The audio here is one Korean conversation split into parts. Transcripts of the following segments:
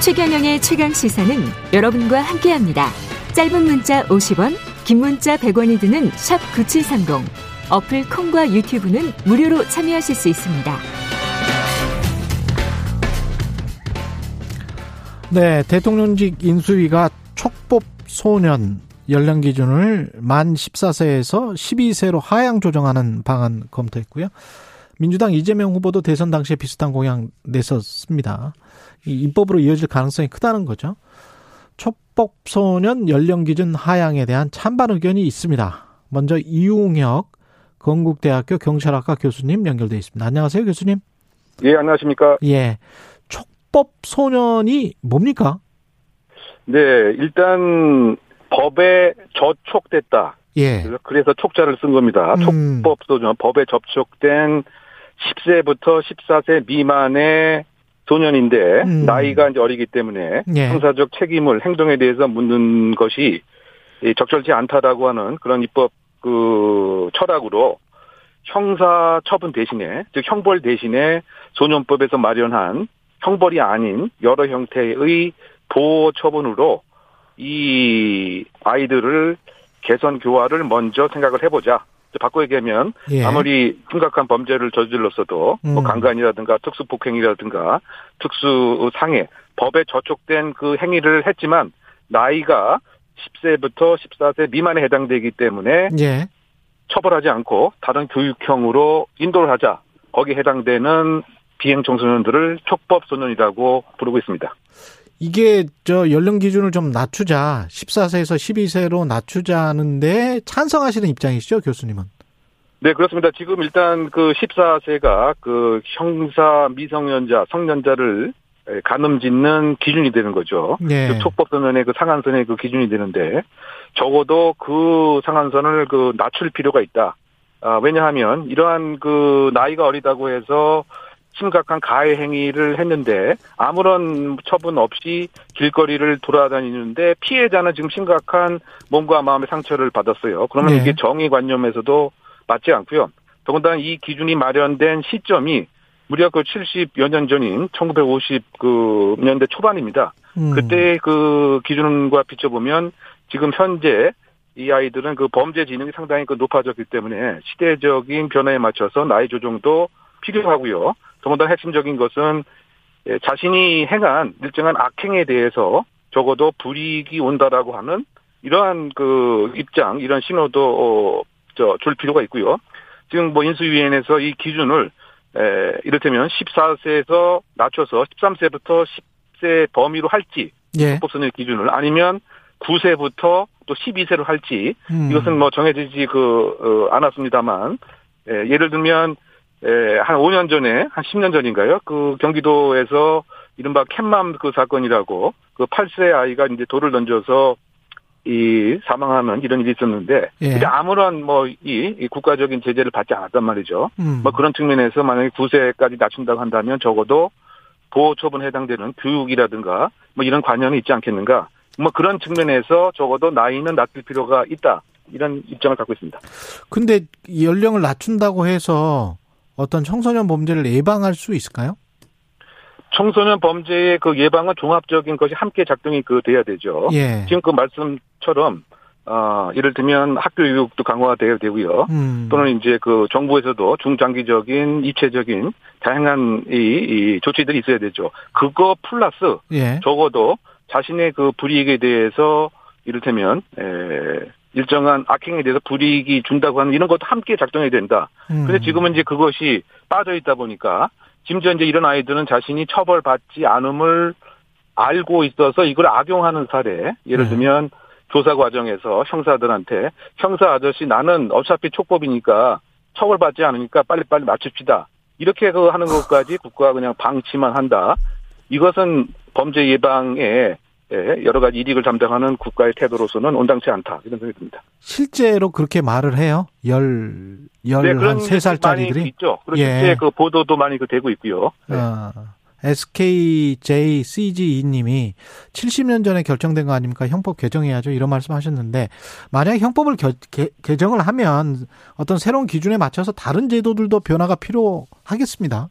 최경영의 최강 시사는 여러분과 함께합니다. 짧은 문자 50원, 긴 문자 100원이 드는 샵 9730. 어플 콩과 유튜브는 무료로 참여하실 수 있습니다. 네, 대통령직 인수위가 촉법 소년 연령 기준을 만 14세에서 12세로 하향 조정하는 방안 검토했고요. 민주당 이재명 후보도 대선 당시에 비슷한 공약 냈었습니다. 이 입법으로 이어질 가능성이 크다는 거죠. 촉법 소년 연령 기준 하향에 대한 찬반 의견이 있습니다. 먼저 이웅혁 건국대학교 경찰학과 교수님 연결돼 있습니다. 안녕하세요, 교수님. 예, 안녕하십니까? 예. 촉법 소년이 뭡니까? 네, 일단 법에 저촉됐다. 예. 그래서 촉자를 쓴 겁니다. 음. 촉법 소년 법에 접촉된 10세부터 14세 미만의 소년인데 음. 나이가 이제 어리기 때문에 예. 형사적 책임을 행동에 대해서 묻는 것이 이 적절치 않다라고 하는 그런 입법 그 철학으로 형사 처분 대신에 즉 형벌 대신에 소년법에서 마련한 형벌이 아닌 여러 형태의 보호 처분으로 이 아이들을 개선 교화를 먼저 생각을 해보자. 바꿔 얘기하면 예. 아무리 심각한 범죄를 저질렀어도 뭐 음. 강간이라든가 특수폭행이라든가 특수상해 법에 저촉된 그 행위를 했지만 나이가 10세부터 14세 미만에 해당되기 때문에 예. 처벌하지 않고 다른 교육형으로 인도를 하자. 거기에 해당되는 비행 청소년들을 촉법 소년이라고 부르고 있습니다. 이게 저 연령 기준을 좀 낮추자. 14세에서 12세로 낮추자는데 찬성하시는 입장이시죠, 교수님은? 네, 그렇습니다. 지금 일단 그 14세가 그 형사 미성년자, 성년자를 가늠짓는 기준이 되는 거죠. 예. 그 촉법소년의 그 상한선의 그 기준이 되는데 적어도 그 상한선을 그 낮출 필요가 있다. 아, 왜냐하면 이러한 그 나이가 어리다고 해서 심각한 가해 행위를 했는데 아무런 처분 없이 길거리를 돌아다니는데 피해자는 지금 심각한 몸과 마음의 상처를 받았어요. 그러면 네. 이게 정의관념에서도 맞지 않고요. 더군다나 이 기준이 마련된 시점이 무려 그 70여 년 전인 1950년대 초반입니다. 음. 그때 그 기준과 비춰보면 지금 현재 이 아이들은 그 범죄 지능이 상당히 그 높아졌기 때문에 시대적인 변화에 맞춰서 나이 조정도 필요하고요. 더군다나 핵심적인 것은 예, 자신이 행한 일정한 악행에 대해서 적어도 불이익이 온다라고 하는 이러한 그 입장, 이런 신호도 어, 저, 줄 필요가 있고요. 지금 뭐 인수위원회에서 이 기준을 에, 이를테면 14세에서 낮춰서 13세부터 10세 범위로 할지 예. 법선의 기준을 아니면 9세부터 또 12세로 할지 음. 이것은 뭐 정해지지 그 어, 않았습니다만 예, 예를 들면 예, 한 5년 전에 한 10년 전인가요? 그 경기도에서 이른바 캣맘 그 사건이라고 그 8세 아이가 이제 돌을 던져서 이 사망하는 이런 일이 있었는데 예. 이제 아무런 뭐이 국가적인 제재를 받지 않았단 말이죠. 음. 뭐 그런 측면에서 만약에 9세까지 낮춘다고 한다면 적어도 보호 처분에 해당되는 교육이라든가 뭐 이런 관념이 있지 않겠는가? 뭐 그런 측면에서 적어도 나이는 낮출 필요가 있다. 이런 입장을 갖고 있습니다. 근데 이 연령을 낮춘다고 해서 어떤 청소년 범죄를 예방할 수 있을까요? 청소년 범죄의 그 예방은 종합적인 것이 함께 작동이 그 돼야 되죠. 예. 지금 그 말씀처럼 어 예를 들면 학교 교육도 강화가 돼야 되고요. 음. 또는 이제 그 정부에서도 중장기적인 입체적인 다양한 이, 이 조치들이 있어야 되죠. 그거 플러스 예. 적어도 자신의 그 불이익에 대해서 이를테면 에, 일정한 악행에 대해서 불이익이 준다고 하는 이런 것도 함께 작동해야 된다. 음. 근데 지금은 이제 그것이 빠져 있다 보니까 심지어 이제 이런 아이들은 자신이 처벌받지 않음을 알고 있어서 이걸 악용하는 사례. 예를 네. 들면 조사 과정에서 형사들한테 형사 아저씨 나는 어차피 촉법이니까 처벌받지 않으니까 빨리빨리 맞춥시다. 이렇게 그 하는 것까지 국가가 그냥 방치만 한다. 이것은 범죄 예방에 예, 여러 가지 이익을 담당하는 국가의 태도로서는 온당치 않다. 이런 생각이 듭니다. 실제로 그렇게 말을 해요. 열, 열, 네, 한 그런 세 살짜리들이. 있죠. 그리고 예. 실제 그 보도도 많이 그 되고 있고요. 네. 어, SKJCG2님이 70년 전에 결정된 거 아닙니까? 형법 개정해야죠. 이런 말씀 하셨는데, 만약에 형법을 겨- 개, 개정을 하면 어떤 새로운 기준에 맞춰서 다른 제도들도 변화가 필요하겠습니다.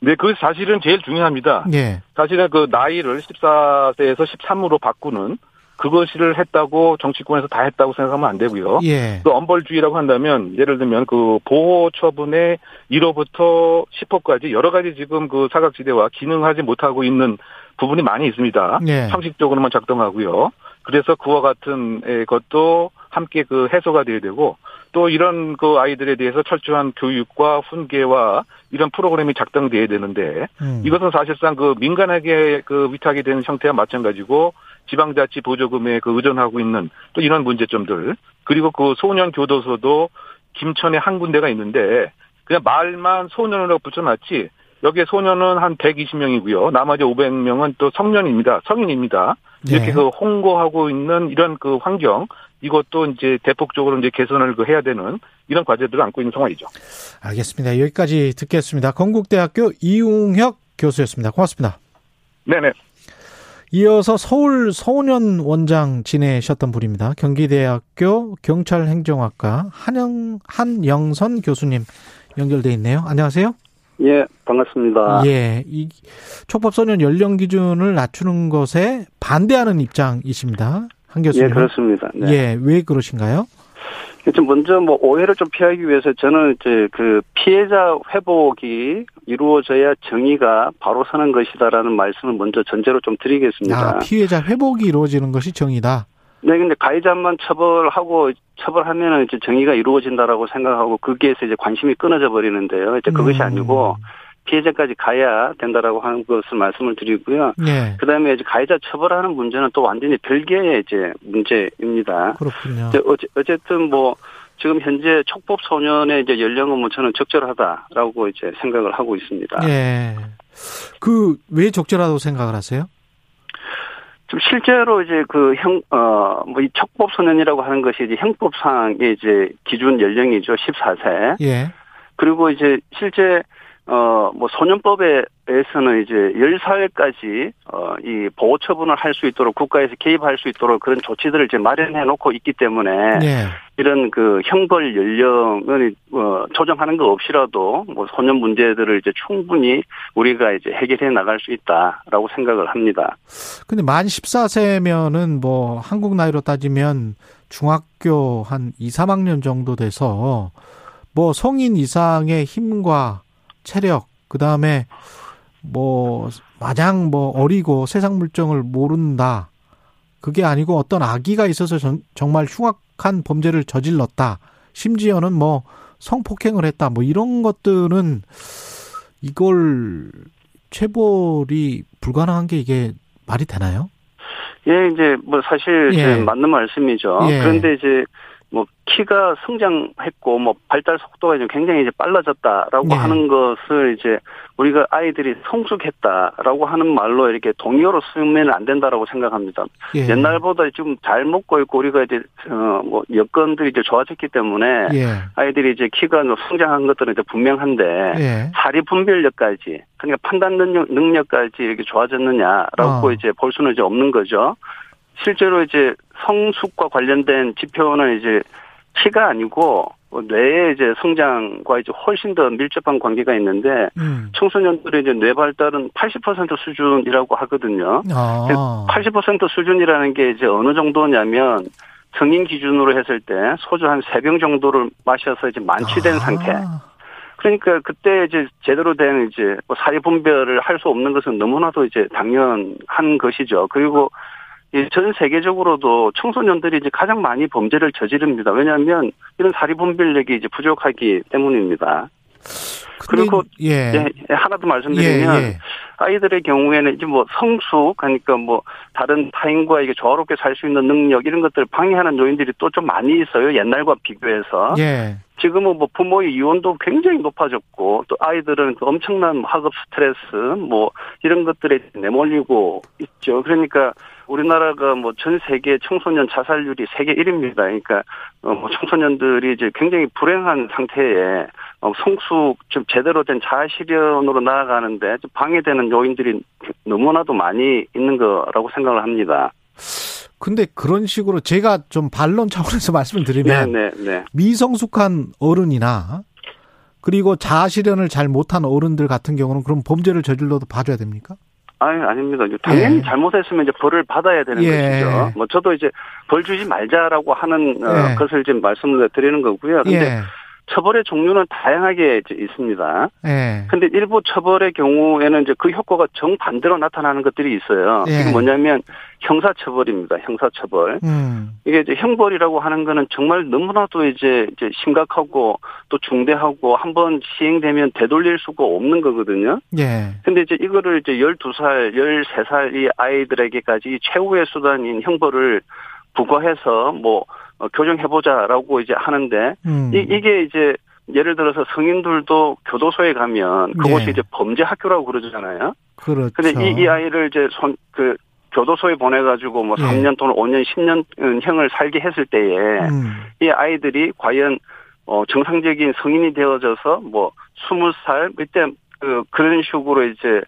네, 그 사실은 제일 중요합니다. 예. 사실은 그 나이를 14세에서 13으로 바꾸는 그것을 했다고 정치권에서 다 했다고 생각하면 안 되고요. 예. 또 엄벌주의라고 한다면 예를 들면 그 보호 처분의 1호부터 10호까지 여러 가지 지금 그 사각지대와 기능하지 못하고 있는 부분이 많이 있습니다. 예. 상식적으로만 작동하고요. 그래서 그와 같은 것도 함께 그 해소가 돼야 되고 또 이런 그 아이들에 대해서 철저한 교육과 훈계와 이런 프로그램이 작동돼야 되는데 음. 이것은 사실상 그 민간에게 그 위탁이 되는 형태와 마찬가지고 지방자치 보조금에 그 의존하고 있는 또 이런 문제점들 그리고 그 소년 교도소도 김천에 한 군데가 있는데 그냥 말만 소년으로 붙여놨지 여기에 소년은 한 120명이고요. 나머지 500명은 또 성년입니다. 성인입니다. 이렇게 네. 그 홍보하고 있는 이런 그 환경 이것도 이제 대폭적으로 이제 개선을 그 해야 되는 이런 과제들을 안고 있는 상황이죠. 알겠습니다. 여기까지 듣겠습니다. 건국대학교 이웅혁 교수였습니다. 고맙습니다. 네네. 이어서 서울 서훈현 원장 지내셨던 분입니다. 경기대학교 경찰행정학과 한영 한영선 교수님 연결돼 있네요. 안녕하세요. 예, 반갑습니다. 예, 이 촉법소년 연령 기준을 낮추는 것에 반대하는 입장이십니다. 한 교수님. 예, 그렇습니다. 네. 예, 왜 그러신가요? 좀 먼저 뭐 오해를 좀 피하기 위해서 저는 이제 그 피해자 회복이 이루어져야 정의가 바로 서는 것이다라는 말씀을 먼저 전제로 좀 드리겠습니다. 아, 피해자 회복이 이루어지는 것이 정의다. 네, 근데 가해자만 처벌하고 처벌하면은 이제 정의가 이루어진다라고 생각하고 거기에서 이제 관심이 끊어져 버리는데요. 이제 그것이 음. 아니고 피해자까지 가야 된다라고 하는 것을 말씀을 드리고요. 예, 그다음에 이제 가해자 처벌하는 문제는 또 완전히 별개의 이제 문제입니다. 그렇군요. 어째- 어쨌든 뭐 지금 현재 촉법 소년의 이제 연령은 뭐 저는 적절하다라고 이제 생각을 하고 있습니다. 예. 그왜 적절하다고 생각을 하세요? 좀 실제로 이제 그 형, 어, 뭐이 촉법 소년이라고 하는 것이 이제 형법상의 이제 기준 연령이죠. 14세. 예. 그리고 이제 실제 어, 뭐 소년법에서는 이제 10살까지 어, 이 보호 처분을 할 수 있도록 국가에서 개입할 수 있도록 그런 조치들을 이제 마련해 놓고 있기 때문에 예. 이런 그 형벌 연령을 어, 조정하는 것 없이라도 뭐 소년 문제들을 이제 충분히 우리가 이제 해결해 나갈 수 있다라고 생각을 합니다. 근데 만 14세면은 뭐 한국 나이로 따지면 중학교 한 2, 3학년 정도 돼서 뭐 성인 이상의 힘과 체력, 그 다음에 뭐 마냥 뭐 어리고 세상 물정을 모른다. 그게 아니고 어떤 아기가 있어서 전- 정말 흉악한 범죄를 저질렀다. 심지어는 뭐 성폭행을 했다. 뭐 이런 것들은 이걸 체벌이 불가능한 게 이게 말이 되나요? 예, 이제 뭐 사실 예. 맞는 말씀이죠. 예. 그런데 이제 뭐 키가 성장했고 뭐 발달 속도가 좀 굉장히 이제 빨라졌다라고 예. 하는 것을 이제 우리가 아이들이 성숙했다라고 하는 말로 이렇게 동의어로 쓰면 안 된다라고 생각합니다. 예. 옛날보다 지금 잘 먹고 있고 우리가 이제 어뭐 여건들이 이제 좋아졌기 때문에 예. 아이들이 이제 키가 뭐 성장한 것들은 이제 분명한데 예. 사리 분별력까지 그러니까 판단 능력 능력까지 이렇게 좋아졌느냐라고 어. 이제 볼 수는 이제 없는 거죠. 실제로 이제 성숙과 관련된 지표는 이제 키가 아니고 뭐 뇌의 이제 성장과 이제 훨씬 더 밀접한 관계가 있는데 음. 청소년들의 이제 뇌 발달은 80% 수준이라고 하거든요. 아. 80% 수준이라는 게 이제 어느 정도냐면 성인 기준으로 했을 때 소주 한 세 병 정도를 마셔서 이제 만취된 아. 상태. 그러니까 그때 이제 제대로 된 이제 뭐 사회 분별을 할 수 없는 것은 너무나도 이제 당연한 것이죠. 그리고 이 전 세계적으로도 청소년들이 이제 가장 많이 범죄를 저지릅니다. 왜냐하면 이런 사리 분별력이 이제 부족하기 때문입니다. 근데 그리고 예. 예, 하나 더 말씀드리면 예, 예. 아이들의 경우에는 이제 뭐 성숙 그러니까 뭐 다른 타인과 이게 조화롭게 살 수 있는 능력 이런 것들을 방해하는 요인들이 또 좀 많이 있어요 옛날과 비교해서 예. 지금은 뭐 부모의 이혼도 굉장히 높아졌고 또 아이들은 그 엄청난 학업 스트레스 뭐 이런 것들에 내몰리고 있죠 그러니까 우리나라가 뭐 전 세계 청소년 자살률이 세계 1위입니다. 그러니까 어뭐 청소년들이 이제 굉장히 불행한 상태에 어 성숙 좀 제대로 된 자아 실현으로 나아가는데 좀 방해되는 요인들이 너무나도 많이 있는 거라고 생각을 합니다. 근데 그런 식으로 제가 좀 반론 차원에서 말씀을 네, 드리면 네, 네. 미성숙한 어른이나 그리고 자아 실현을 잘 못한 어른들 같은 경우는 그럼 범죄를 저질러도 봐줘야 됩니까? 아니, 아닙니다. 당연히 예. 잘못했으면 이제 벌을 받아야 되는 예. 것이죠. 뭐 저도 이제 벌 주지 말자라고 하는 어, 예. 것을 지금 말씀을 드리는 거고요. 근데 예. 처벌의 종류는 다양하게 있습니다. 예. 근데 일부 처벌의 경우에는 이제 그 효과가 정반대로 나타나는 것들이 있어요. 예. 이게 뭐냐면 형사처벌입니다. 형사처벌. 음. 이게 이제 형벌이라고 하는 거는 정말 너무나도 이제 이제 심각하고 또 중대하고 한번 시행되면 되돌릴 수가 없는 거거든요. 예. 근데 이제 이거를 이제 12살, 13살 이 아이들에게까지 최후의 수단인 형벌을 부과해서 뭐 어, 교정해보자라고 이제 하는데 음. 이, 이게 이제 예를 들어서 성인들도 교도소에 가면 그곳이 네. 이제 범죄 학교라고 그러잖아요. 그렇죠. 근데 이, 이 아이를 이제 손, 그, 교도소에 보내가지고 뭐 예. 3년 또는 5년, 10년 형을 살게 했을 때에 음. 이 아이들이 과연 어, 정상적인 성인이 되어져서 뭐 20살 이때 그, 그런 식으로 이제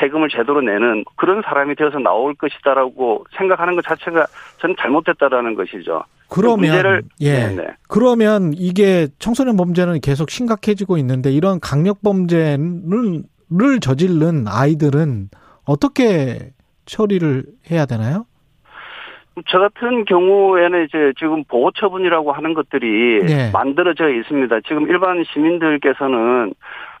세금을 제대로 내는 그런 사람이 되어서 나올 것이다라고 생각하는 것 자체가 저는 잘못됐다라는 것이죠. 그러면 예. 네네. 그러면 이게 청소년 범죄는 계속 심각해지고 있는데 이런 강력 범죄를 를 저지른 아이들은 어떻게 처리를 해야 되나요? 저 같은 경우에는 이제 지금 보호 처분이라고 하는 것들이 네. 만들어져 있습니다. 지금 일반 시민들께서는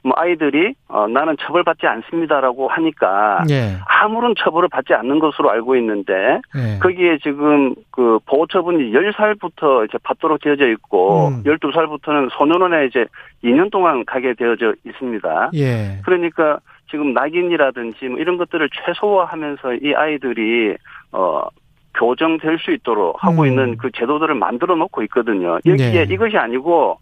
뭐 아이들이 어, 나는 처벌받지 않습니다라고 하니까 예. 아무런 처벌을 받지 않는 것으로 알고 있는데 예. 거기에 지금 그 보호 처분이 10살부터 이제 받도록 되어져 있고 음. 12살부터는 소년원에 이제 2년 동안 가게 되어져 있습니다. 예. 그러니까 지금 낙인이라든지 뭐 이런 것들을 최소화하면서 이 아이들이 어 교정될 수 있도록 하고 음. 있는 그 제도들을 만들어 놓고 있거든요. 여기에 네. 이것이 아니고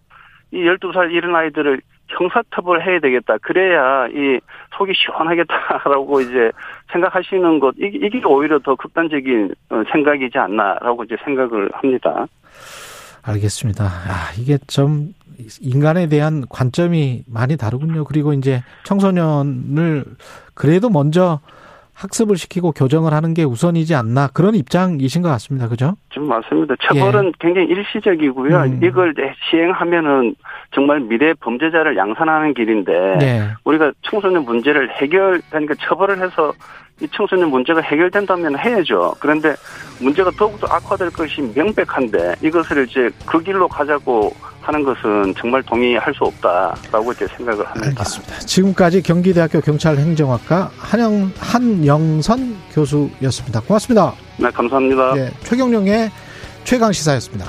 이 12살 이런 아이들을 형사처벌 해야 되겠다. 그래야 이 속이 시원하겠다라고 이제 생각하시는 것, 이게, 이게 오히려 더 극단적인 어, 생각이지 않나라고 이제 생각을 합니다. 알겠습니다. 아, 이게 좀 인간에 대한 관점이 많이 다르군요. 그리고 이제 청소년을 그래도 먼저 학습을 시키고 교정을 하는 게 우선이지 않나 그런 입장이신 것 같습니다. 그죠? 좀 맞습니다. 처벌은 굉장히 일시적이고요. 예. 음. 이걸 시행하면은 정말 미래 범죄자를 양산하는 길인데 네. 우리가 청소년 문제를 해결 그러니까 처벌을 해서 이 청소년 문제가 해결된다면 해야죠. 그런데 문제가 더욱더 악화될 것이 명백한데 이것을 이제 그 길로 가자고 하는 것은 정말 동의할 수 없다라고 이제 생각을 합니다. 알겠습니다. 지금까지 경기대학교 경찰행정학과 한영 한영선 교수였습니다. 고맙습니다. 네, 감사합니다. 예, 최경령의 최강 시사였습니다.